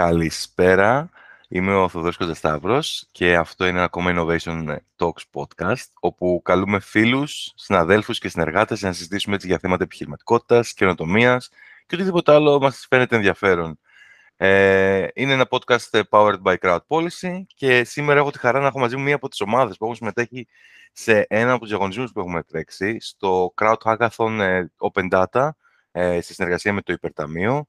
Καλησπέρα. Είμαι ο Θοδωρής Κοντζασταύρος και αυτό είναι ένα ακόμα Innovation Talks podcast, όπου καλούμε φίλους, συναδέλφους και συνεργάτες να συζητήσουμε έτσι για θέματα επιχειρηματικότητας, καινοτομίας και οτιδήποτε άλλο μας φαίνεται ενδιαφέρον. Ε, είναι ένα podcast powered by Crowd Policy και σήμερα έχω τη χαρά να έχω μαζί μου μία από τις ομάδες που έχουν συμμετέχει σε ένα από τους διαγωνισμούς που έχουμε τρέξει, στο Crowd Hackathon ε, Open Data, ε, σε συνεργασία με το Υπερταμείο.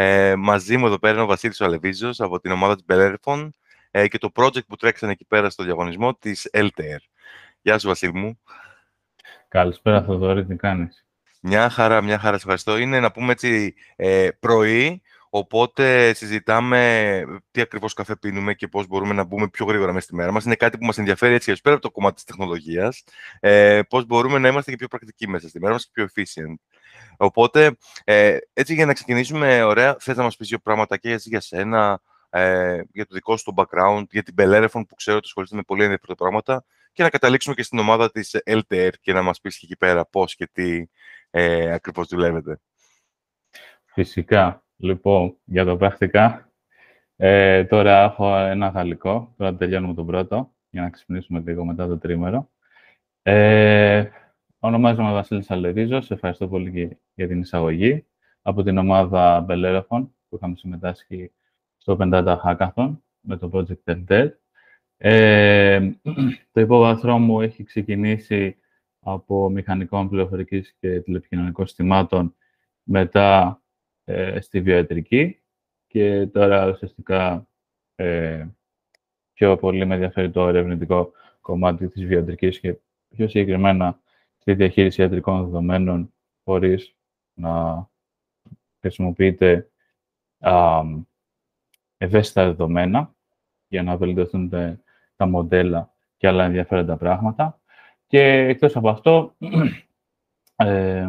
Ε, μαζί μου εδώ πέρα είναι ο Βασίλης Αλεβίζος από την ομάδα της Bellerphone ε, και το project που τρέξανε εκεί πέρα στο διαγωνισμό της LTR. Γεια σου Βασίλη μου. Καλησπέρα Θοδωρή, τι κάνεις; Μια χαρά, μια χαρά, σε ευχαριστώ. Είναι να πούμε έτσι ε, πρωί, οπότε συζητάμε τι ακριβώς καφέ πίνουμε και πώς μπορούμε να μπούμε πιο γρήγορα μέσα στη μέρα μας. Είναι κάτι που μας ενδιαφέρει έτσι, πέρα από το κομμάτι της τεχνολογίας, ε, πώς μπορούμε να είμαστε και πιο πρακτικοί μέσα στη μέρα μας και πιο efficient. Οπότε, ε, έτσι για να ξεκινήσουμε, ωραία, θες να μας πεις δύο πράγματα και για σένα, ε, για το δικό σου το background, για την Bellerophon που ξέρω ότι ασχολείται με πολύ ενδιαφέροντα πράγματα και να καταλήξουμε και στην ομάδα της LTR και να μας πεις και εκεί πέρα πώς και τι ε, ακριβώς δουλεύετε. Φυσικά. Λοιπόν, για το πρακτικά, ε, τώρα έχω ένα γαλλικό, τώρα τελειώνουμε τον πρώτο, για να ξυπνήσουμε λίγο μετά το τρίμερο. Ε, Ονομάζομαι Βασίλης Αλερίζος. Σε ευχαριστώ πολύ για την εισαγωγή. Από την ομάδα Bellerophon, που είχαμε συμμετάσχει στο Pentata Hackathon με το Project Enter. Ε, το υπόβαθρό μου έχει ξεκινήσει από μηχανικών πληροφορικής και τηλεπικοινωνικών συστημάτων μετά ε, στη βιοετρική και τώρα ουσιαστικά ε, πιο πολύ με ενδιαφέρει το ερευνητικό κομμάτι της βιοετρικής και πιο συγκεκριμένα στη διαχείριση ιατρικών δεδομένων χωρίς να χρησιμοποιείτε α, ευαίσθητα δεδομένα για να βελτιωθούν τα μοντέλα και άλλα ενδιαφέροντα πράγματα. Και εκτός από αυτό, ε,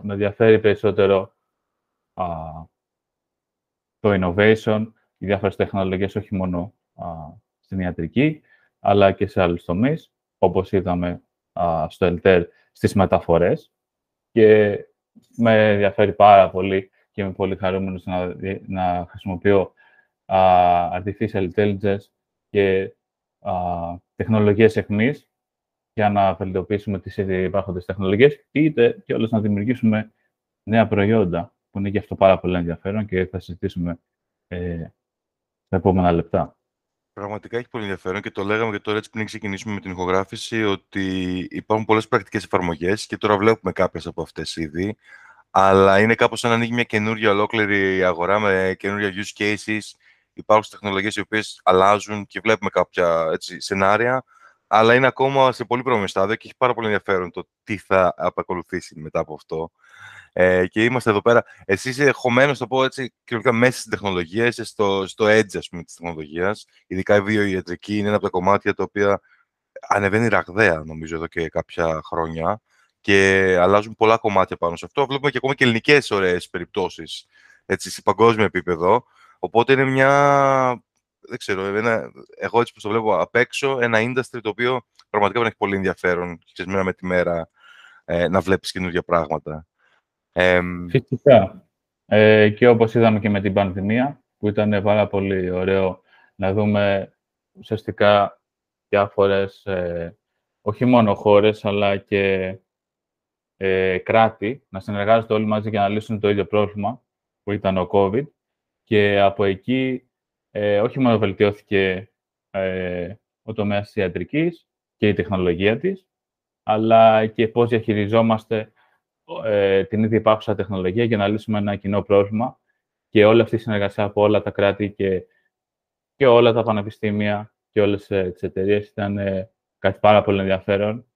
με ενδιαφέρει περισσότερο α, το innovation, οι διάφορες τεχνολογίες, όχι μόνο α, στην ιατρική, αλλά και σε άλλους τομείς, όπως είδαμε στο ΕΛΤΕΡ στις μεταφορές και με ενδιαφέρει πάρα πολύ και είμαι πολύ χαρούμενος να, να χρησιμοποιώ artificial intelligence και α, τεχνολογίες εχμής για να βελτιωποιήσουμε τις ήδη υπάρχοντες τεχνολογίες είτε και όλες να δημιουργήσουμε νέα προϊόντα που είναι και αυτό πάρα πολύ ενδιαφέρον και θα συζητήσουμε ε, τα επόμενα λεπτά. Πραγματικά έχει πολύ ενδιαφέρον και το λέγαμε και τώρα έτσι πριν ξεκινήσουμε με την ηχογράφηση ότι υπάρχουν πολλές πρακτικές εφαρμογές και τώρα βλέπουμε κάποιες από αυτές ήδη αλλά είναι κάπως σαν να ανοίγει μια καινούργια ολόκληρη αγορά με καινούργια use cases υπάρχουν τεχνολογίες οι οποίες αλλάζουν και βλέπουμε κάποια έτσι, σενάρια αλλά είναι ακόμα σε πολύ πρώιμο στάδιο και έχει πάρα πολύ ενδιαφέρον το τι θα απακολουθήσει μετά από αυτό. Ε, και είμαστε εδώ πέρα. Εσύ είσαι χωμένος, το πω έτσι, κυριολεκτικά μέσα στην τεχνολογία, είσαι στο, στο edge, ας πούμε, της τεχνολογίας. Ειδικά η βιοιατρική είναι ένα από τα κομμάτια τα οποία ανεβαίνει ραγδαία, νομίζω, εδώ και κάποια χρόνια και αλλάζουν πολλά κομμάτια πάνω σε αυτό. Βλέπουμε και ακόμα και ελληνικές ωραίες περιπτώσεις σε παγκόσμιο επίπεδο. Οπότε είναι μια. Δεν ξέρω, ένα, εγώ έτσι που το βλέπω απ' έξω, ένα industry το οποίο πραγματικά δεν έχει πολύ ενδιαφέρον, ξέρεις, μέρα με τη μέρα, ε, να βλέπεις καινούργια πράγματα. Φυσικά. Ε, και όπως είδαμε και με την πανδημία, που ήταν πάρα πολύ ωραίο να δούμε ουσιαστικά διάφορες, ε, όχι μόνο χώρες, αλλά και ε, κράτη να συνεργάζονται όλοι μαζί για να λύσουν το ίδιο πρόβλημα που ήταν ο COVID. Και από εκεί ε, όχι μόνο βελτιώθηκε ε, ο τομέας της ιατρικής και η τεχνολογία της, αλλά και πώς διαχειριζόμαστε ε, την ίδια υπάρχουσα τεχνολογία για να λύσουμε ένα κοινό πρόβλημα και όλη αυτή η συνεργασία από όλα τα κράτη και, και όλα τα πανεπιστήμια και όλες ε, τις εταιρείες ήταν ε, κάτι πάρα πολύ ενδιαφέρον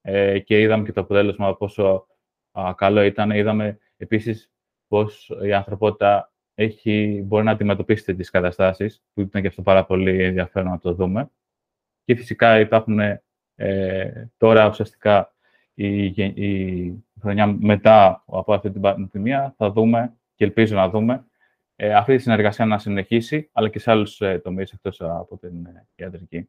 ε, και είδαμε και το αποτέλεσμα πόσο α, καλό ήταν. Είδαμε επίσης πώς η ανθρωπότητα έχει, μπορεί να αντιμετωπίσει τις καταστάσεις, που ήταν και αυτό πάρα πολύ ενδιαφέρον να το δούμε. Και φυσικά υπάρχουν ε, τώρα ουσιαστικά η, η χρονιά μετά από αυτή την πανδημία θα δούμε και ελπίζω να δούμε ε, αυτή τη συνεργασία να συνεχίσει, αλλά και σε άλλους ε, τομείς εκτός από την ε, ιατρική.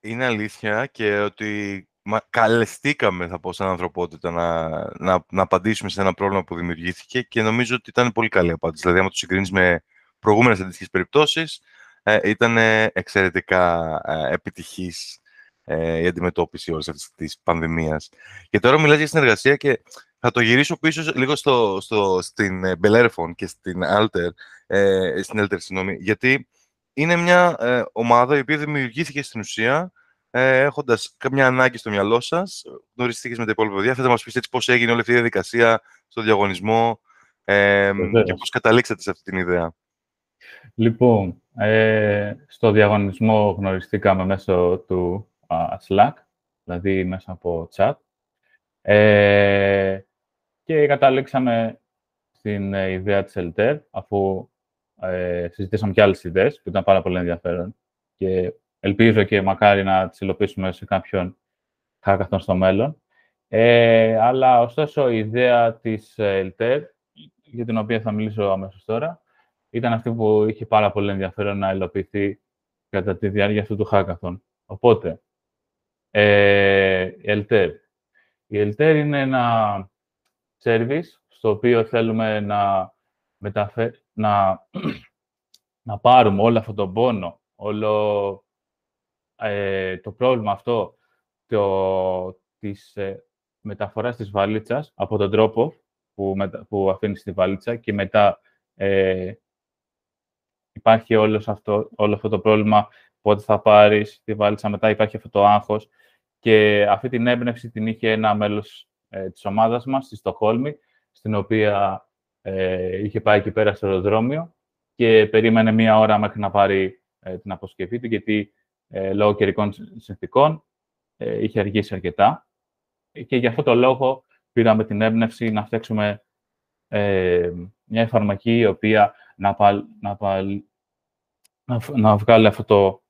Είναι αλήθεια και ότι καλεστήκαμε, θα πω, σαν ανθρωπότητα να, να, να απαντήσουμε σε ένα πρόβλημα που δημιουργήθηκε και νομίζω ότι ήταν πολύ καλή απάντηση. Δηλαδή, άμα το συγκρίνεις με προηγούμενες αντίστοιχες περιπτώσεις, ε, ήταν εξαιρετικά ε, επιτυχής ε, η αντιμετώπιση όλης αυτής της πανδημίας. Και τώρα μιλάς για συνεργασία και θα το γυρίσω πίσω λίγο στο, στο, στην ε, Bellerophon και στην Alter, ε, στην Alter, συγγνώμη, γιατί είναι μια ε, ομάδα η οποία δημιουργήθηκε στην ουσία ε, έχοντας καμιά ανάγκη στο μυαλό σας, γνωριστήκες με τα υπόλοιπα παιδιά. Θέλετε να μας πείτε πώς έγινε όλη αυτή η διαδικασία στο διαγωνισμό ε, και πώς καταλήξατε σε αυτή την ιδέα; Λοιπόν, ε, στο διαγωνισμό γνωριστήκαμε μέσω του Slack, δηλαδή μέσα από chat. Ε, και καταλήξαμε στην ε, ιδέα της Elter, αφού ε, συζητήσαμε και άλλες ιδέες, που ήταν πάρα πολύ ενδιαφέρον. Και ελπίζω και μακάρι να τις υλοποιήσουμε σε κάποιον hackathon στο μέλλον. Ε, αλλά, ωστόσο, η ιδέα της Elter, για την οποία θα μιλήσω αμέσως τώρα, ήταν αυτή που είχε πάρα πολύ ενδιαφέρον να υλοποιηθεί κατά τη διάρκεια αυτού του hackathon. Οπότε, ε, η Elter. Η Elter είναι ένα service στο οποίο θέλουμε να, μεταφε... να... να πάρουμε όλο αυτό τον πόνο, όλο ε, το πρόβλημα αυτό το... της ε, μεταφοράς της βαλίτσας από τον τρόπο που, μετα... που αφήνεις τη βαλίτσα και μετά ε, υπάρχει όλος αυτό, όλο αυτό το πρόβλημα πότε θα πάρεις τη βαλίτσα, μετά υπάρχει αυτό το άγχος και αυτή την έμπνευση την είχε ένα μέλος ε, της ομάδας μας στη Στοχόλμη, στην οποία ε, είχε πάει εκεί πέρα στο αεροδρόμιο και περίμενε μία ώρα μέχρι να πάρει ε, την αποσκευή του, γιατί ε, λόγω καιρικών συνθήκων ε, είχε αργήσει αρκετά. Και για αυτό το λόγο πήραμε την έμπνευση να φτιάξουμε ε, μια εφαρμογή η οποία να, να, να, να βγάλει αυτό το,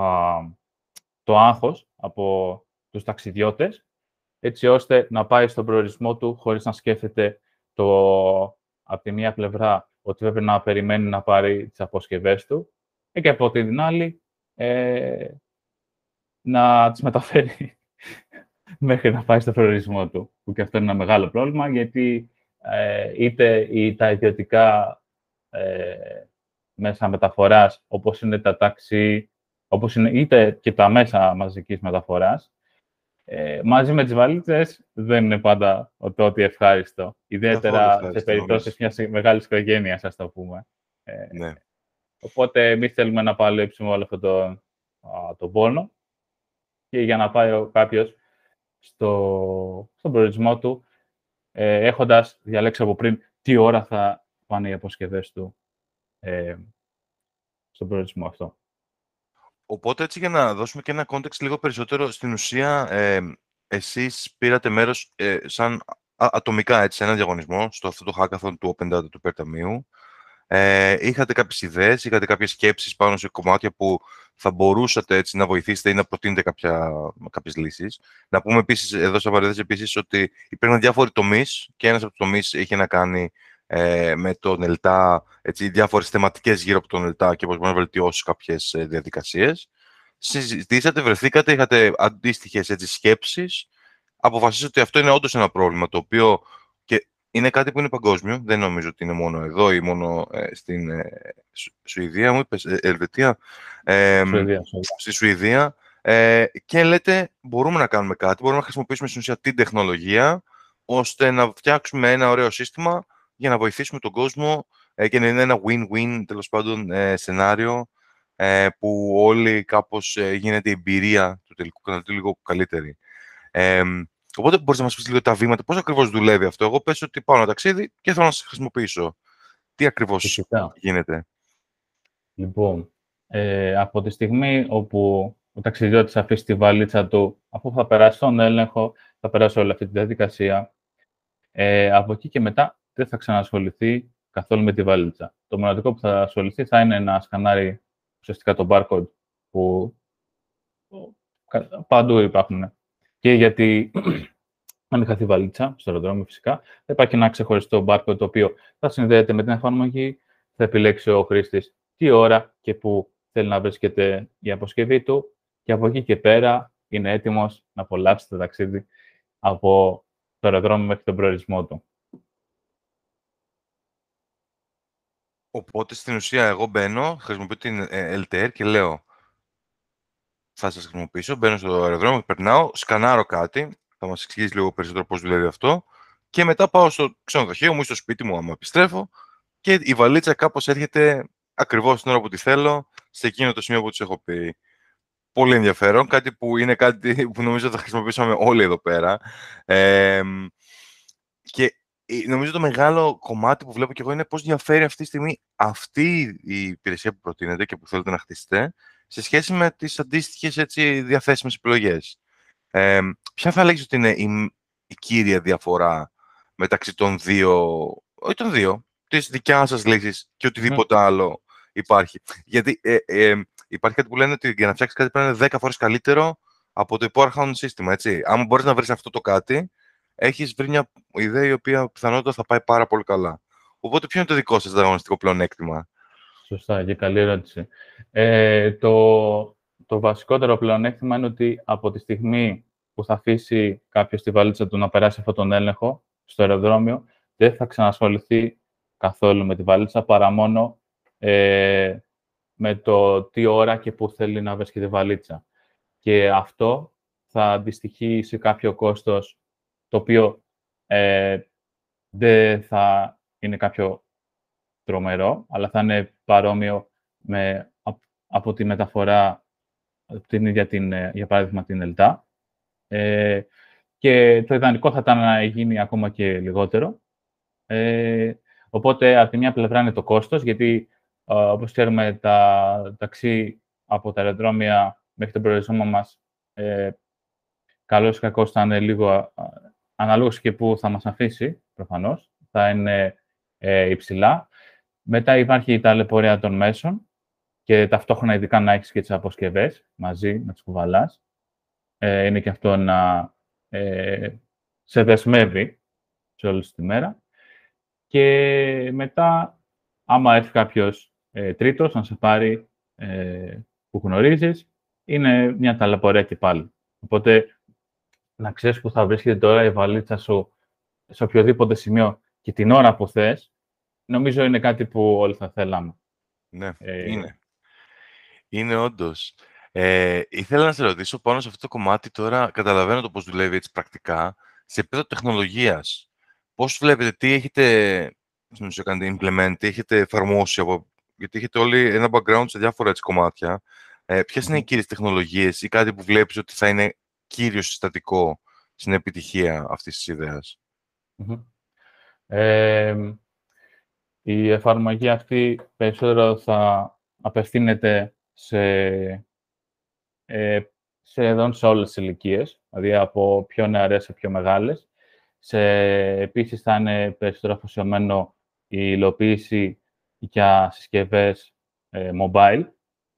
α, το άγχος από τους ταξιδιώτες έτσι ώστε να πάει στον προορισμό του χωρίς να σκέφτεται το, από τη μία πλευρά ότι πρέπει να περιμένει να πάρει τις αποσκευές του ε, και από την άλλη ε, να τις μεταφέρει μέχρι να πάει στον προορισμό του. Που και αυτό είναι ένα μεγάλο πρόβλημα, γιατί ε, είτε τα ιδιωτικά ε, μέσα μεταφοράς, όπως είναι τα ταξί, όπως είναι είτε και τα μέσα μαζικής μεταφοράς, ε, μαζί με τις βαλίτσες δεν είναι πάντα ο τότε ευχάριστο. Ιδιαίτερα σε περιπτώσεις μιας μεγάλης οικογένειας, ας το πούμε. Ε, ναι. Οπότε εμείς θέλουμε να παλέψουμε όλο αυτό το, το πόνο και για να πάει κάποιος στο, στον προορισμό του ε, έχοντας διαλέξει από πριν τι ώρα θα πάνε οι αποσκευές του ε, στον προορισμό αυτό. Οπότε έτσι για να δώσουμε και ένα context λίγο περισσότερο, στην ουσία ε, εσείς πήρατε μέρος ε, σαν ατομικά έτσι, σε ένα διαγωνισμό στο αυτό το hackathon του Open Data του Περταμείου. Ε, είχατε κάποιες ιδέες, είχατε κάποιες σκέψεις πάνω σε κομμάτια που θα μπορούσατε έτσι να βοηθήσετε ή να προτείνετε κάποια, κάποιες λύσεις. Να πούμε επίσης, εδώ σε παρεδές επίσης, ότι υπήρχαν διάφοροι τομείς και ένας από τους τομείς είχε να κάνει ε, με τον ΕΛΤΑ, έτσι, διάφορες θεματικές γύρω από τον ΕΛΤΑ και πώς μπορεί να βελτιώσει κάποιες ε, διαδικασίες. Συζητήσατε, βρεθήκατε, είχατε αντίστοιχες έτσι, σκέψεις, αποφασίσατε ότι αυτό είναι όντως ένα πρόβλημα το οποίο και είναι κάτι που είναι παγκόσμιο, δεν νομίζω ότι είναι μόνο εδώ ή μόνο ε, στην ε, Σουηδία, μου είπες, ε, Ελβετία, ε, Σουηδία, στη Σουηδία, ε, και λέτε μπορούμε να κάνουμε κάτι, μπορούμε να χρησιμοποιήσουμε στην ουσία την τεχνολογία ώστε να φτιάξουμε ένα ωραίο σύστημα για να βοηθήσουμε τον κόσμο ε, και να είναι ένα win-win τέλος πάντων ε, σενάριο ε, που όλοι κάπως ε, γίνεται η εμπειρία του τελικού καταναλωτή λίγο καλύτερη. Ε, οπότε μπορείς να μας πεις λίγο τα βήματα, πώς ακριβώς δουλεύει αυτό. Εγώ πες ότι πάω ένα ταξίδι και θέλω να σε χρησιμοποιήσω. Τι ακριβώς γίνεται; Λοιπόν, ε, από τη στιγμή όπου ο ταξιδιώτης αφήσει τη βαλίτσα του, αφού θα περάσει τον έλεγχο, θα περάσει όλη αυτή τη διαδικασία, ε, από εκεί και μετά δεν θα ξανασχοληθεί καθόλου με τη βαλίτσα. Το μοναδικό που θα ασχοληθεί θα είναι να σκανάρει ουσιαστικά το barcode που παντού υπάρχουν. Και γιατί αν χαθεί βαλίτσα, στο αεροδρόμιο φυσικά, θα υπάρχει ένα ξεχωριστό barcode το οποίο θα συνδέεται με την εφαρμογή, θα επιλέξει ο χρήστης τι ώρα και πού θέλει να βρίσκεται η αποσκευή του και από εκεί και πέρα είναι έτοιμος να απολαύσει το ταξίδι από το αεροδρόμιο μέχρι τον προορισμό του. Οπότε στην ουσία εγώ μπαίνω, χρησιμοποιώ την ε, LTR και λέω θα σας χρησιμοποιήσω, μπαίνω στο αεροδρόμιο, περνάω, σκανάρω κάτι, θα μας εξηγήσει λίγο περισσότερο πώς δουλεύει αυτό και μετά πάω στο ξενοδοχείο μου ή στο σπίτι μου άμα επιστρέφω και η βαλίτσα κάπως έρχεται ακριβώς την ώρα που τη θέλω, σε εκείνο το σημείο που τους έχω πει. Πολύ ενδιαφέρον, κάτι που είναι κάτι που νομίζω θα χρησιμοποιήσουμε όλοι εδώ πέρα. Ε, και νομίζω το μεγάλο κομμάτι που βλέπω και εγώ είναι πώς διαφέρει αυτή τη στιγμή αυτή η υπηρεσία που προτείνεται και που θέλετε να χτίσετε σε σχέση με τις αντίστοιχες έτσι, διαθέσιμες επιλογές. Ε, ποια θα λέγεις ότι είναι η, η κύρια διαφορά μεταξύ των δύο, όχι των δύο, της δικιάς σας λύσης και οτιδήποτε άλλο υπάρχει; Γιατί ε, ε, υπάρχει κάτι που λένε ότι για να φτιάξεις κάτι πρέπει να είναι 10 φορές καλύτερο από το υπάρχον σύστημα, έτσι. Αν μπορείς να βρεις αυτό το κάτι, έχεις βρει μια ιδέα η οποία πιθανότητα θα πάει πάρα πολύ καλά. Οπότε ποιο είναι το δικό σας ανταγωνιστικό πλεονέκτημα; Σωστά και καλή ερώτηση. Ε, το, το βασικότερο πλεονέκτημα είναι ότι από τη στιγμή που θα αφήσει κάποιος τη βαλίτσα του να περάσει αυτόν τον έλεγχο στο αεροδρόμιο, δεν θα ξανασχοληθεί καθόλου με τη βαλίτσα, παρά μόνο ε, με το τι ώρα και πού θέλει να βρίσκει τη βαλίτσα. Και αυτό θα αντιστοιχεί σε κάποιο κόστος το οποίο ε, δεν θα είναι κάποιο τρομερό, αλλά θα είναι παρόμοιο με, από τη μεταφορά την ίδια, την, ε, για παράδειγμα, την ΕΛΤΑ. Ε, και το ιδανικό θα ήταν να γίνει ακόμα και λιγότερο. Ε, οπότε, από τη μια πλευρά είναι το κόστος, γιατί, ε, όπως ξέρουμε, τα ταξί από τα αεροδρόμια μέχρι τον προορισμό μας, ε, καλώς ή κακώς θα είναι λίγο, αναλόγως και πού θα μας αφήσει, προφανώς, θα είναι ε, υψηλά. Μετά υπάρχει η ταλαιπωρία των μέσων και ταυτόχρονα ειδικά να έχεις και τις αποσκευές μαζί, να τις κουβαλάς. Ε, είναι και αυτό να ε, σε δεσμεύει σε όλη τη μέρα. Και μετά, άμα έρθει κάποιος ε, τρίτος να σε πάρει ε, που γνωρίζεις, είναι μια ταλαιπωρία και πάλι. Οπότε, να ξέρεις που θα βρίσκεται τώρα η βαλίτσα σου σε οποιοδήποτε σημείο και την ώρα που θες, νομίζω είναι κάτι που όλοι θα θέλαμε. Ναι, ε, είναι. Είναι όντως. Ε, ήθελα να σε ρωτήσω πάνω σε αυτό το κομμάτι τώρα, καταλαβαίνω το πώς δουλεύει έτσι πρακτικά, σε επίπεδο τεχνολογίας. Πώς βλέπετε, τι έχετε, νομίζω κάνετε implement, τι έχετε εφαρμόσει, από, γιατί έχετε όλοι ένα background σε διάφορα έτσι κομμάτια. Ε, ποιες είναι οι κύριες τεχνολογίες ή κάτι που βλέπεις ότι θα είναι κύριος συστατικό στην επιτυχία αυτής της ιδέας. Ε, η εφαρμογή αυτή περισσότερο θα απευθύνεται σε, ε, σε εδώ σε όλες τις ηλικίες, δηλαδή από πιο νεαρές σε πιο μεγάλες. Σε, επίσης θα είναι περισσότερο αφοσιωμένο η υλοποίηση για συσκευές ε, mobile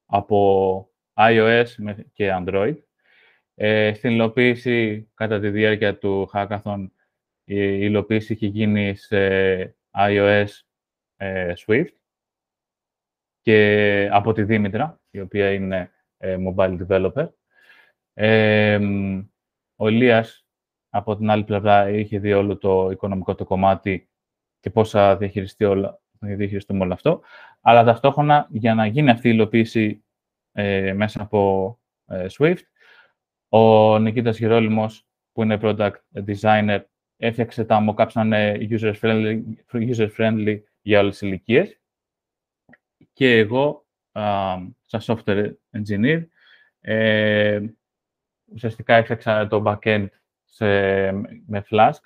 από iOS και Android. Ε, στην υλοποίηση, κατά τη διάρκεια του Hackathon, η υλοποίηση έχει γίνει σε iOS ε, Swift και από τη Δήμητρα, η οποία είναι ε, mobile developer. Ε, ο Λίας, από την άλλη πλευρά, είχε δει όλο το οικονομικό το κομμάτι και πώς θα διαχειριστεί όλα, διαχειριστούμε όλο αυτό. Αλλά ταυτόχρονα, για να γίνει αυτή η υλοποίηση μέσα από Swift, ο Νικήτας Γερόλυμος, που είναι product designer, έφτιαξε τα mockups να είναι user-friendly, user-friendly για όλες τις ηλικίες. Και εγώ, α, σαν software engineer, ε, ουσιαστικά έφτιαξα το backend σε, με Flask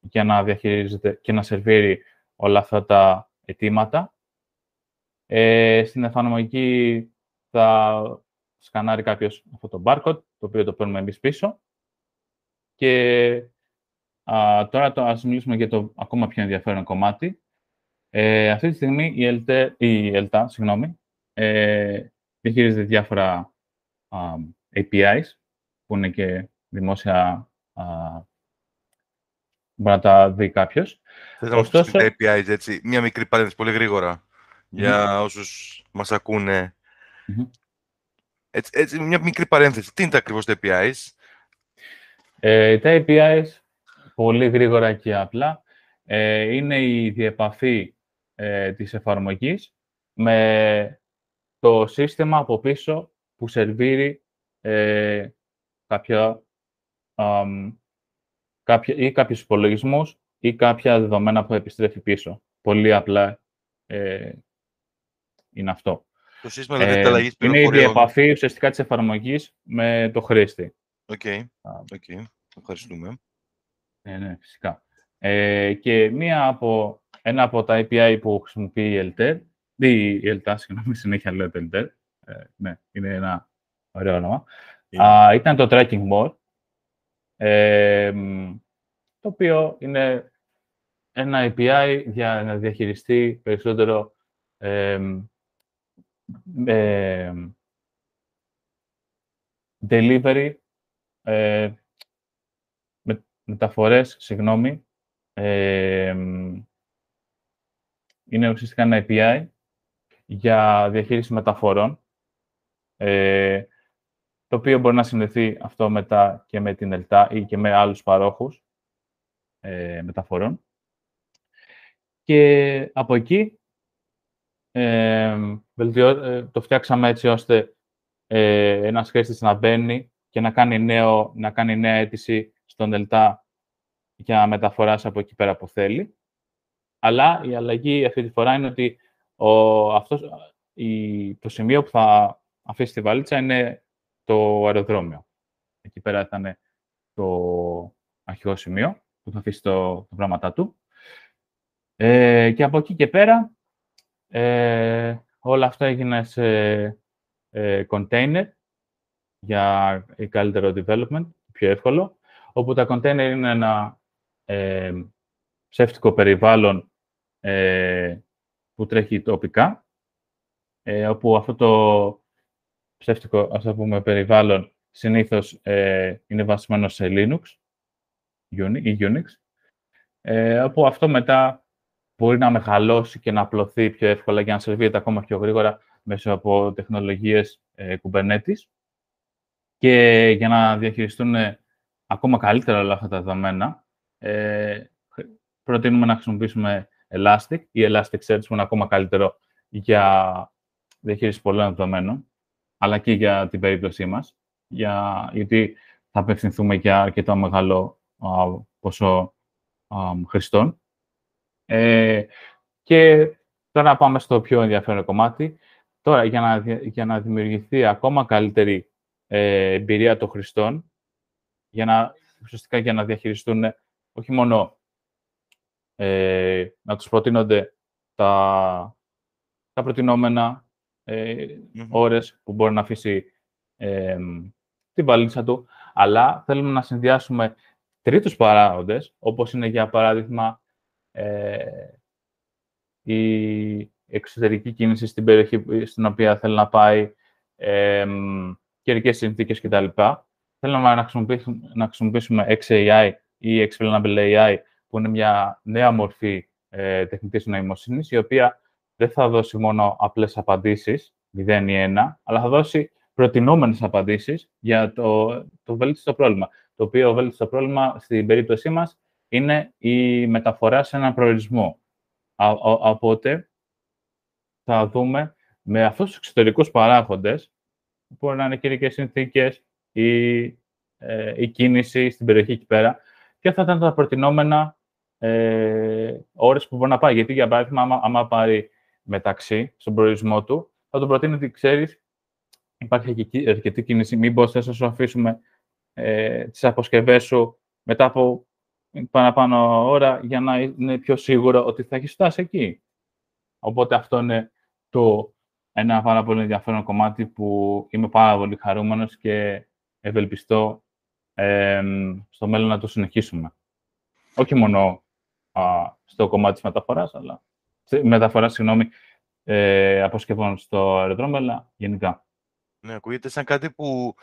για να διαχειρίζεται και να σερβίρει όλα αυτά τα αιτήματα. Ε, στην εφαρμογή θα σκανάρει κάποιος αυτό το barcode, το οποίο το παίρνουμε εμείς πίσω. Και α, τώρα το, ας μιλήσουμε για το ακόμα πιο ενδιαφέρον κομμάτι, ε, αυτή τη στιγμή η, ΕΛΤΕ, η ΕΛΤΑ συγγνώμη, ε, διαχειρίζεται διάφορα APIs που είναι και δημόσια μπορεί να τα δει κάποιος. Θες να Ωστόσο... τα APIs, έτσι, μια μικρή παρένθεση, πολύ γρήγορα, για όσους μας ακούνε. Έτσι, έτσι, μια μικρή παρένθεση. Τι είναι τα ακριβώς τα APIs? Ε, τα APIs, πολύ γρήγορα και απλά, ε, είναι η διεπαφή ε, της εφαρμογής με το σύστημα από πίσω που σερβίρει ε, κάποια, κάποια, ή κάποιους υπολογισμούς ή κάποια δεδομένα που επιστρέφει πίσω. Πολύ απλά ε, είναι αυτό. Το σύστημα δηλαδή, ε, Είναι η διεπαφή ουσιαστικά της εφαρμογής με το χρήστη. OK, okay. okay. ευχαριστούμε. Ναι, ναι, φυσικά. Ε, και μία από, ένα από τα API που χρησιμοποιεί η LTER, ή η ELTA, συγγνώμη, συνέχεια λέω το LTER, ε, ναι, είναι ένα ωραίο όνομα, α, ήταν το Tracking More, ε, το οποίο είναι ένα API για να διαχειριστεί περισσότερο ε, delivery, ε, με, μεταφορές, συγγνώμη, είναι ουσιαστικά ένα API για διαχείριση μεταφορών, ε, το οποίο μπορεί να συνδεθεί αυτό μετά και με την ΕΛΤΑ ή και με άλλους παρόχους ε, μεταφορών. Και από εκεί ε, το φτιάξαμε έτσι ώστε ε, ένας χρήστης να μπαίνει και να κάνει, νέο, να κάνει νέα αίτηση στον ΕΛΤΑ για μεταφοράς από εκεί πέρα που θέλει. Αλλά η αλλαγή αυτή τη φορά είναι ότι ο, αυτός, η, το σημείο που θα αφήσει τη βαλίτσα είναι το αεροδρόμιο. Εκεί πέρα θα είναι το αρχικό σημείο που θα αφήσει το, τα πράγματα του. Ε, και από εκεί και πέρα ε, όλα αυτά έγινε σε ε, container για καλύτερο development, πιο εύκολο, όπου τα container είναι ένα ε, ψεύτικο περιβάλλον ε, που τρέχει τοπικά, ε, όπου αυτό το ψεύτικο, ας το πούμε, περιβάλλον συνήθως ε, είναι βασισμένο σε Linux ή Unix, ε, όπου αυτό μετά μπορεί να μεγαλώσει και να απλωθεί πιο εύκολα για να σερβίρεται ακόμα πιο γρήγορα μέσω από τεχνολογίες ε, Kubernetes. Και για να διαχειριστούν ακόμα καλύτερα όλα αυτά τα δεδομένα, ε, προτείνουμε να χρησιμοποιήσουμε Elastic ή Elasticsearch που είναι ακόμα καλύτερο για διαχείριση πολλών δεδομένων, αλλά και για την περίπτωσή μας, για, γιατί θα απευθυνθούμε για αρκετό μεγάλο ποσό χρηστών. Ε, και τώρα πάμε στο πιο ενδιαφέρον κομμάτι. Τώρα, για να, για να δημιουργηθεί ακόμα καλύτερη ε, εμπειρία των χρηστών, για να, ουσιαστικά για να διαχειριστούν όχι μόνο ε, να τους προτείνονται τα, τα προτινόμενα ε, ώρες που μπορεί να αφήσει ε, την βαλίτσα του, αλλά θέλουμε να συνδυάσουμε τρίτους παράγοντες, όπως είναι για παράδειγμα ε, η εξωτερική κίνηση στην περιοχή στην οποία θέλει να πάει, ε, καιρικές συνθήκες κτλ. Θέλουμε να χρησιμοποιήσουμε, να χρησιμοποιήσουμε XAI ή Explainable AI που είναι μια νέα μορφή ε, τεχνητής νοημοσύνης, η οποία δεν θα δώσει μόνο απλές απαντήσεις, 0 ή 1, αλλά θα δώσει προτινόμενες απαντήσεις για το, το βέλτιστο πρόβλημα. Το οποίο βέλτιστο πρόβλημα στην περίπτωσή μας είναι η μεταφορά σε έναν προορισμό. οπότε θα δούμε με αυτούς τους εξωτερικούς παράγοντες, που μπορεί να είναι καιρικές συνθήκες ή ε, η κίνηση στην περιοχή εκεί πέρα, ποια θα ήταν τα προτινόμενα ε, ώρες που μπορεί να πάει. Γιατί, για παράδειγμα, άμα, άμα πάρει μεταξύ στον προορισμό του, θα τον προτείνει ότι ξέρεις, υπάρχει αρκετή κίνηση, μήπως θες να σου αφήσουμε ε, τις αποσκευές σου μετά από παραπάνω ώρα για να είναι πιο σίγουρο ότι θα έχεις φτάσει εκεί. Οπότε αυτό είναι το ένα πάρα πολύ ενδιαφέρον κομμάτι που είμαι πάρα πολύ χαρούμενος και ευελπιστώ ε, στο μέλλον να το συνεχίσουμε. Όχι μόνο α, στο κομμάτι της μεταφοράς, αλλά μεταφοράς, συγγνώμη, ε, αποσκευών στο αεροδρόμιο, αλλά γενικά. Ναι, ακούγεται σαν κάτι που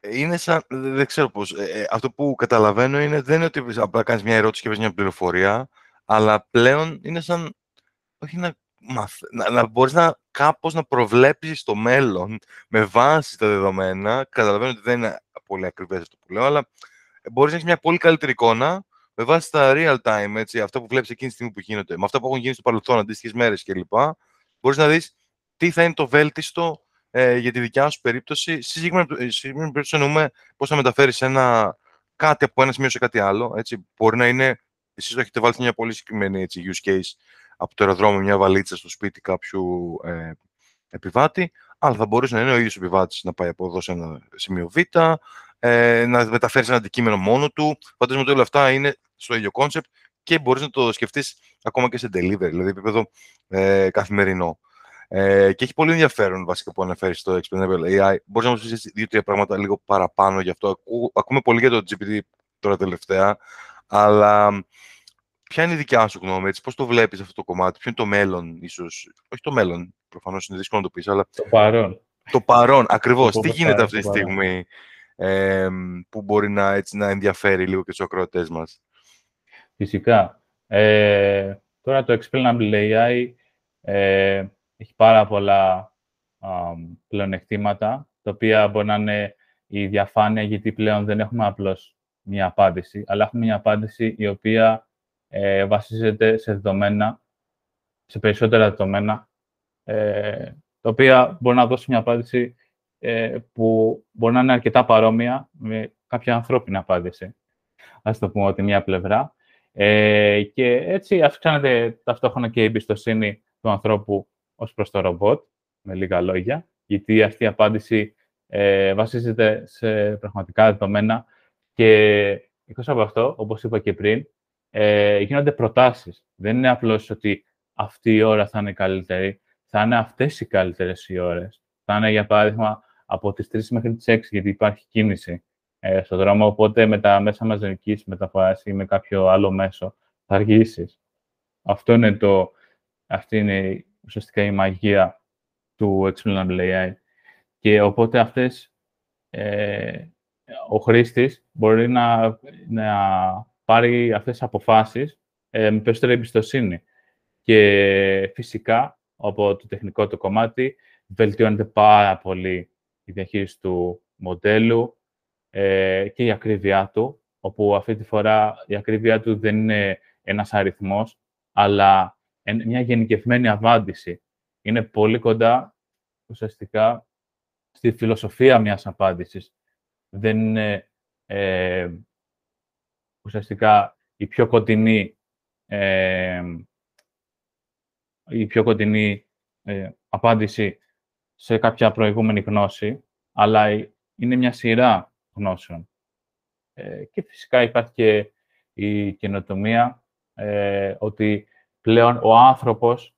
είναι σαν, δεν ξέρω πώς, ε, ε, αυτό που καταλαβαίνω είναι, δεν είναι ότι απλά κάνεις μια ερώτηση και βρεις μια πληροφορία, αλλά πλέον είναι σαν, όχι να, να, να μπορείς να κάπως να προβλέψεις το μέλλον με βάση τα δεδομένα. Καταλαβαίνω ότι δεν είναι πολύ ακριβές αυτό που λέω, αλλά μπορείς να έχεις μια πολύ καλύτερη εικόνα με βάση τα real time, έτσι, αυτά που βλέπεις εκείνη τη στιγμή που γίνονται, με αυτά που έχουν γίνει στο παρελθόν, αντίστοιχες μέρες κλπ., μπορείς να δεις τι θα είναι το βέλτιστο ε, για τη δικιά σου περίπτωση. Στη συγκεκριμένη περίπτωση εννοούμε πώς θα μεταφέρεις ένα, κάτι από ένα σημείο σε κάτι άλλο. Έτσι. Μπορεί να είναι, εσείς το έχετε βάλει μια πολύ συγκεκριμένη έτσι, use case από το αεροδρόμιο, μια βαλίτσα στο σπίτι κάποιου ε, επιβάτη, αλλά θα μπορούσε να είναι ο ίδιος επιβάτης να πάει από εδώ σε ένα σημείο Β, ε, να μεταφέρεις ένα αντικείμενο μόνο του. Φαντάζομαι ότι όλα αυτά είναι στο ίδιο concept και μπορείς να το σκεφτείς ακόμα και σε delivery, δηλαδή επίπεδο ε, καθημερινό. Ε, και έχει πολύ ενδιαφέρον βασικά που αναφέρεις στο Explainable AI. Μπορείς να μας πεις δύο-τρία πράγματα λίγο παραπάνω γι' αυτό. Ακού, ακούμε πολύ για το GPT τώρα τελευταία, αλλά ποια είναι η δικιά σου γνώμη, έτσι, πώς το βλέπεις αυτό το κομμάτι, ποιο είναι το μέλλον ίσως, όχι το μέλλον, προφανώς είναι δύσκολο να το πεις, αλλά... Το παρόν. Το παρόν, ακριβώς. Τι γίνεται αυτή τη στιγμή ε, που μπορεί να, έτσι, να ενδιαφέρει λίγο και τους ακροατές μας; Φυσικά. Ε, τώρα το Explainable AI ε, έχει πάρα πολλά πλεονεκτήματα, τα οποία μπορεί να είναι η διαφάνεια, γιατί πλέον δεν έχουμε απλώς μία απάντηση, αλλά έχουμε μία απάντηση η οποία ε, βασίζεται σε δεδομένα, σε περισσότερα δεδομένα, ε, τα οποία μπορεί να δώσει μια απάντηση ε, που μπορεί να είναι αρκετά παρόμοια με κάποια ανθρώπινη απάντηση. Ας το πούμε ότι μια πλευρά. Ε, και έτσι αυξάνεται ταυτόχρονα και η εμπιστοσύνη του ανθρώπου ως προς το ρομπότ, με λίγα λόγια, γιατί αυτή η απάντηση ε, βασίζεται σε πραγματικά δεδομένα και εκτός από αυτό, όπως είπα και πριν, ε, γίνονται προτάσεις. Δεν είναι απλώς ότι αυτή η ώρα θα είναι καλύτερη, θα είναι αυτές οι καλύτερες οι ώρες. Θα είναι, για παράδειγμα, από τις 3 μέχρι τις 6, γιατί υπάρχει κίνηση ε, στον δρόμο, οπότε με τα μέσα μαζικής μεταφοράς ή με κάποιο άλλο μέσο θα αργήσεις. Αυτό είναι το, αυτή είναι ουσιαστικά η μαγεία του Explainable AI. Και οπότε αυτές, ε, ο χρήστης μπορεί να, να πάρει αυτές τις αποφάσεις ε, με περισσότερη εμπιστοσύνη. Και φυσικά, από το τεχνικό το κομμάτι, βελτιώνεται πάρα πολύ η διαχείριση του μοντέλου ε, και η ακρίβειά του, όπου αυτή τη φορά η ακρίβειά του δεν είναι ένας αριθμός, αλλά μια γενικευμένη απάντηση. Είναι πολύ κοντά, ουσιαστικά, στη φιλοσοφία μιας απάντησης. Δεν είναι ε, ουσιαστικά η πιο κοντινή, ε, η πιο κοντινή ε, απάντηση σε κάποια προηγούμενη γνώση, αλλά είναι μια σειρά γνώσεων. Ε, και φυσικά υπάρχει και η καινοτομία ε, ότι πλέον ο άνθρωπος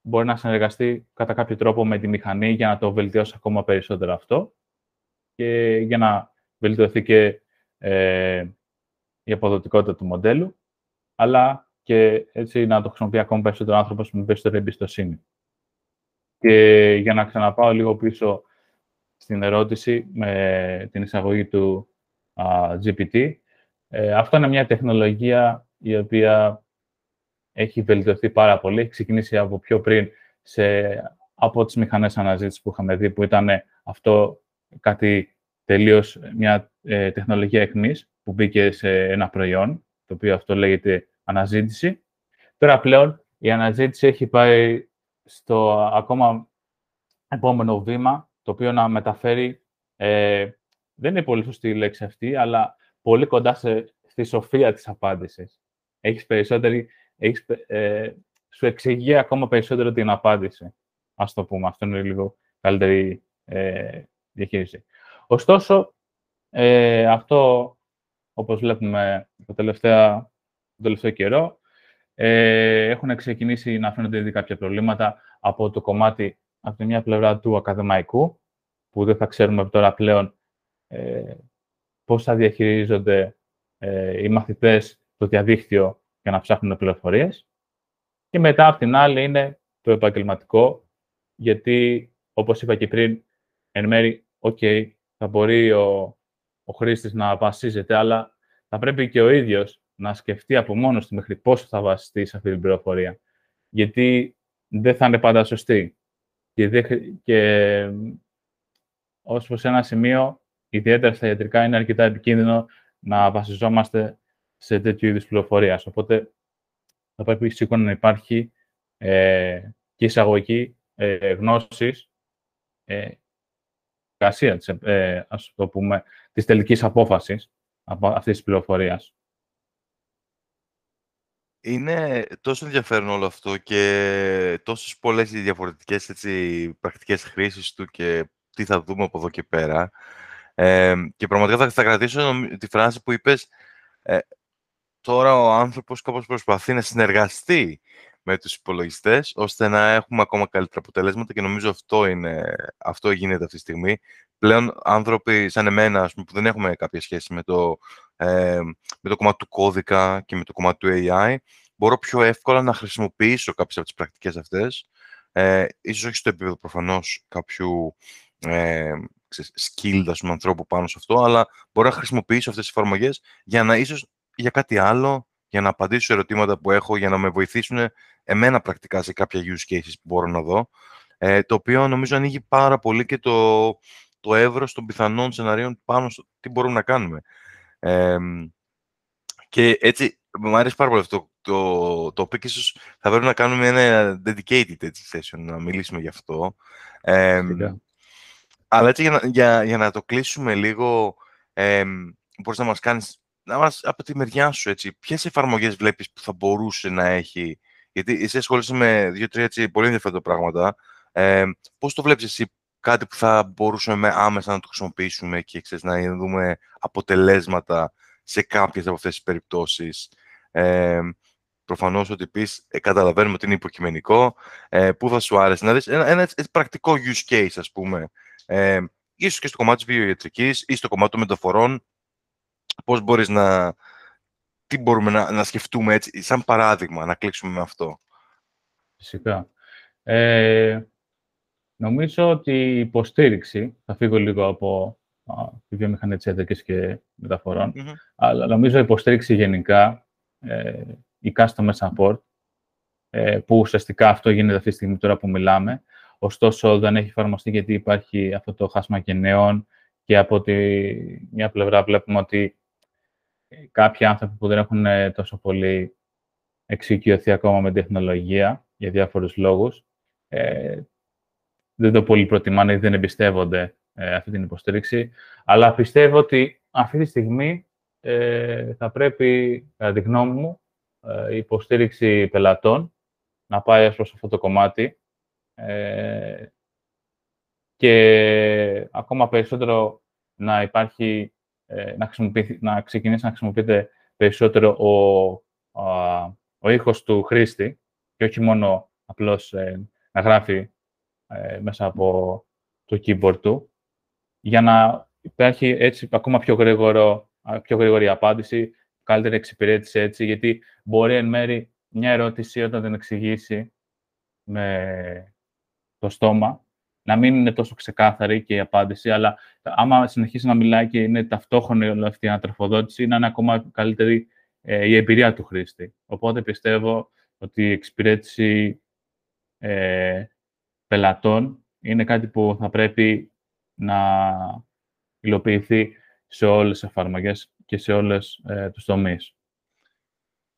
μπορεί να συνεργαστεί κατά κάποιο τρόπο με τη μηχανή για να το βελτιώσει ακόμα περισσότερο αυτό και για να βελτιωθεί και ε, η αποδοτικότητα του μοντέλου, αλλά και έτσι να το χρησιμοποιεί ακόμα περισσότερο άνθρωπος με περισσότερη εμπιστοσύνη. Και για να ξαναπάω λίγο πίσω στην ερώτηση με την εισαγωγή του GPT, ε, αυτό είναι μια τεχνολογία η οποία έχει βελτιωθεί πάρα πολύ. Έχει ξεκινήσει από πιο πριν σε, από τις μηχανές αναζήτησης που είχαμε δει, που ήταν αυτό κάτι τελείως μια ε, τεχνολογία εχμής, που μπήκε σε ένα προϊόν, το οποίο αυτό λέγεται αναζήτηση. Τώρα πλέον η αναζήτηση έχει πάει στο ακόμα επόμενο βήμα, το οποίο να μεταφέρει, ε, δεν είναι πολύ σωστή η λέξη αυτή, αλλά πολύ κοντά σε, στη σοφία της απάντησης. Έχεις περισσότερη, έχεις, ε, σου εξηγεί ακόμα περισσότερο την απάντηση. Ας το πούμε, αυτό είναι λίγο καλύτερη ε, διαχείριση. Ωστόσο, ε, αυτό όπως βλέπουμε το τελευταίο, το τελευταίο καιρό, ε, έχουν ξεκινήσει να φαίνονται ήδη κάποια προβλήματα από το κομμάτι, από τη μια πλευρά του ακαδημαϊκού, που δεν θα ξέρουμε τώρα πλέον ε, πώς θα διαχειρίζονται ε, οι μαθητές το διαδίκτυο για να ψάχνουν πληροφορίες. Και μετά, από την άλλη, είναι το επαγγελματικό, γιατί, όπως είπα και πριν, εν μέρη, OK, θα μπορεί ο, ο χρήστης να βασίζεται, αλλά θα πρέπει και ο ίδιος να σκεφτεί από μόνος του μέχρι πόσο θα βασιστεί σε αυτή την πληροφορία. Γιατί δεν θα είναι πάντα σωστή. Και, δε, και ως προς ένα σημείο, ιδιαίτερα στα ιατρικά, είναι αρκετά επικίνδυνο να βασιζόμαστε σε τέτοιου είδους πληροφορίας. Οπότε θα πρέπει σίγουρα να υπάρχει ε, και εισαγωγή ε, γνώσης ε, εργασία, ε, ας το πούμε, της τελικής απόφασης από αυτής της πληροφορίας. Είναι τόσο ενδιαφέρον όλο αυτό και τόσες πολλές οι διαφορετικές έτσι, πρακτικές χρήσεις του και τι θα δούμε από εδώ και πέρα. Ε, και πραγματικά θα, θα κρατήσω τη φράση που είπες ε, τώρα ο άνθρωπος κάπως προσπαθεί να συνεργαστεί με τους υπολογιστές, ώστε να έχουμε ακόμα καλύτερα αποτελέσματα και νομίζω αυτό, είναι, αυτό γίνεται αυτή τη στιγμή. Πλέον άνθρωποι σαν εμένα, ας πούμε, που δεν έχουμε κάποια σχέση με το, ε, με το κομμάτι του κώδικα και με το κομμάτι του AI, μπορώ πιο εύκολα να χρησιμοποιήσω κάποιες από τις πρακτικές αυτές, ε, ίσως όχι στο επίπεδο προφανώς κάποιου ε, skilled ας πούμε, ανθρώπου πάνω σε αυτό, αλλά μπορώ να χρησιμοποιήσω αυτές τις εφαρμογές για να ίσως για κάτι άλλο, για να απαντήσω σε ερωτήματα που έχω, για να με βοηθήσουν εμένα πρακτικά σε κάποια use cases που μπορώ να δω, ε, το οποίο νομίζω ανοίγει πάρα πολύ και το, το εύρος των πιθανών σενάριων πάνω στο τι μπορούμε να κάνουμε. Ε, και έτσι, μου αρέσει πάρα πολύ αυτό το, το οποίο ίσως θα πρέπει να κάνουμε ένα dedicated έτσι, session, να μιλήσουμε γι' αυτό. Ε, αλλά έτσι για να, για, για να το κλείσουμε λίγο, ε, μπορείς να μας κάνεις, να μας, από τη μεριά σου, έτσι, ποιες εφαρμογές βλέπεις που θα μπορούσε να έχει, γιατί εσύ ασχολείσαι με δύο-τρία πολύ ενδιαφέροντα πράγματα, ε, πώς το βλέπεις εσύ κάτι που θα μπορούσαμε άμεσα να το χρησιμοποιήσουμε και ξέρεις, να δούμε αποτελέσματα σε κάποιες από αυτές τις περιπτώσεις. Ε, προφανώς ότι πεις, ε, καταλαβαίνουμε ότι είναι υποκειμενικό, ε, πού θα σου άρεσε να δεις ένα, ένα πρακτικό use case, ας πούμε, ε, ίσως και στο κομμάτι της βιοιατρικής ή στο κομμάτι των μεταφορών, πώς μπορείς να, τι μπορούμε να, να σκεφτούμε έτσι, σαν παράδειγμα, να κλείξουμε με αυτό. Φυσικά. Ε, νομίζω ότι η υποστήριξη, θα φύγω λίγο από α, τη βιομηχανία της ιατρικής και μεταφορων αλλά νομίζω η υποστήριξη γενικά, ε, η customer support, ε, που ουσιαστικά αυτό γίνεται αυτή τη στιγμή τώρα που μιλάμε, ωστόσο δεν έχει εφαρμοστεί γιατί υπάρχει αυτό το χάσμα γενναίων και από τη μια πλευρά βλέπουμε ότι κάποιοι άνθρωποι που δεν έχουν ε, τόσο πολύ εξοικειωθεί ακόμα με τεχνολογία για διάφορους λόγους, ε, δεν το πολύ προτιμάνε ή δεν εμπιστεύονται ε, αυτή την υποστήριξη. Αλλά πιστεύω ότι αυτή τη στιγμή ε, θα πρέπει, κατά τη γνώμη μου, η υποστήριξη πελατών να πάει προς αυτό το κομμάτι και ακόμα περισσότερο να υπάρχει ε, να, να ξεκινήσει να χρησιμοποιείται περισσότερο ο, ο ήχος του χρήστη και όχι μόνο απλώς ε, να γράφει ε, μέσα από το keyboard του, για να υπάρχει έτσι ακόμα πιο, γρήγορο, πιο γρήγορη απάντηση, καλύτερη εξυπηρέτηση έτσι, γιατί μπορεί εν μέρη μια ερώτηση όταν την εξηγήσει με το στόμα, να μην είναι τόσο ξεκάθαρη και η απάντηση, αλλά άμα συνεχίσει να μιλάει και είναι ταυτόχρονη όλη αυτή η ανατροφοδότηση, να είναι ακόμα καλύτερη ε, η εμπειρία του χρήστη. Οπότε πιστεύω ότι η εξυπηρέτηση ε, πελατών είναι κάτι που θα πρέπει να υλοποιηθεί σε όλες τις εφαρμογές και σε όλες ε, τους τομείς.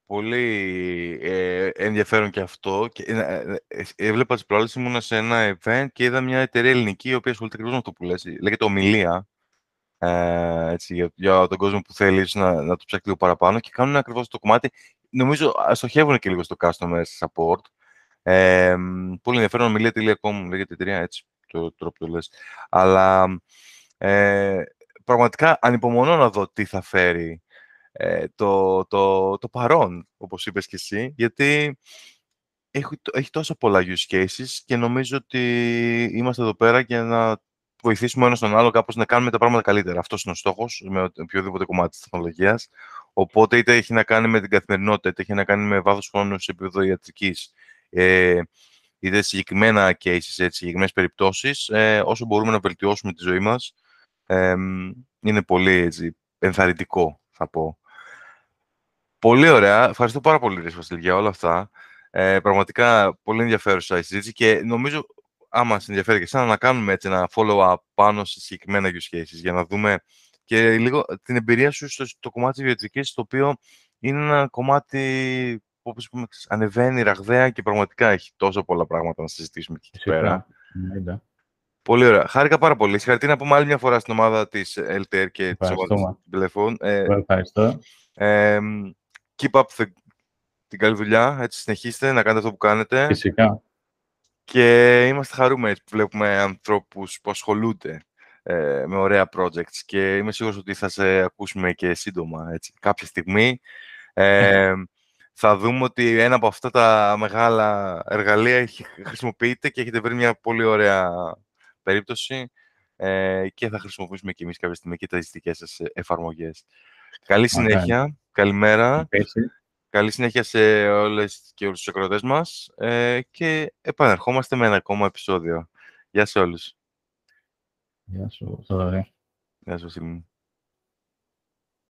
Πολύ ε, ενδιαφέρον και αυτό. Και, ε, ε, ε έβλεπα τις προάλλες, ήμουνα σε ένα event και είδα μια εταιρεία ελληνική, η οποία ασχολείται ακριβώς με αυτό που λες. Λέγεται Ομιλία, ε, έτσι, για, για, τον κόσμο που θέλει να, να το ψάξει λίγο παραπάνω και κάνουν ακριβώς το κομμάτι. Νομίζω στοχεύουν και λίγο στο customer support. Ε, πολύ ενδιαφέρον, ομιλία.com λέγεται η εταιρεία, έτσι, το τρόπο το λες. Αλλά ε, πραγματικά ανυπομονώ να δω τι θα φέρει ε, το, το, το παρόν, όπως είπες και εσύ, γιατί έχει, έχει τόσα πολλά use cases και νομίζω ότι είμαστε εδώ πέρα για να βοηθήσουμε ένας τον άλλο κάπως να κάνουμε τα πράγματα καλύτερα. Αυτός είναι ο στόχος με οποιοδήποτε κομμάτι της τεχνολογίας. Οπότε είτε έχει να κάνει με την καθημερινότητα, είτε έχει να κάνει με βάθος χρόνου σε επίπεδο ιατρικής, ε, είτε συγκεκριμένα cases, έτσι, συγκεκριμένες περιπτώσεις, ε, όσο μπορούμε να βελτιώσουμε τη ζωή μας, ε, είναι πολύ έτσι, ενθαρρυντικό, θα πω. Πολύ ωραία. Ευχαριστώ πάρα πολύ, Ρίσο Βασίλη, για όλα αυτά. Ε, πραγματικά πολύ ενδιαφέρουσα η συζήτηση και νομίζω, άμα σε ενδιαφέρει και εσένα, να κάνουμε έτσι ένα follow-up πάνω σε συγκεκριμένα use cases για να δούμε και λίγο την εμπειρία σου στο, στο κομμάτι της βιοτρικής, το οποίο είναι ένα κομμάτι που όπως πούμε, ανεβαίνει ραγδαία και πραγματικά έχει τόσο πολλά πράγματα να συζητήσουμε εκεί πέρα. Ναι, Πολύ ωραία. Χάρηκα πάρα πολύ. Συγχαρητήρια να πούμε άλλη μια φορά στην ομάδα της LTR και της ομάδας τηλεφών. Ε, ευχαριστώ. Ε, keep up the, την καλή δουλειά. Έτσι, συνεχίστε να κάνετε αυτό που κάνετε. Φυσικά. Και είμαστε χαρούμενοι που βλέπουμε ανθρώπους που ασχολούνται ε, με ωραία projects και είμαι σίγουρος ότι θα σε ακούσουμε και σύντομα, έτσι, κάποια στιγμή. Ε, θα δούμε ότι ένα από αυτά τα μεγάλα εργαλεία χρησιμοποιείται και έχετε βρει μια πολύ ωραία περίπτωση ε, και θα χρησιμοποιήσουμε και εμείς κάποια στιγμή και τις δικές σας εφαρμογές. Καλή συνέχεια, καλημέρα. Καλή συνέχεια σε όλες και όλους τους ακροατές μας ε, και επανερχόμαστε με ένα ακόμα επεισόδιο. Γεια σε όλους. Γεια σου, Θοδωρή. Γεια σου, Σιλίνη.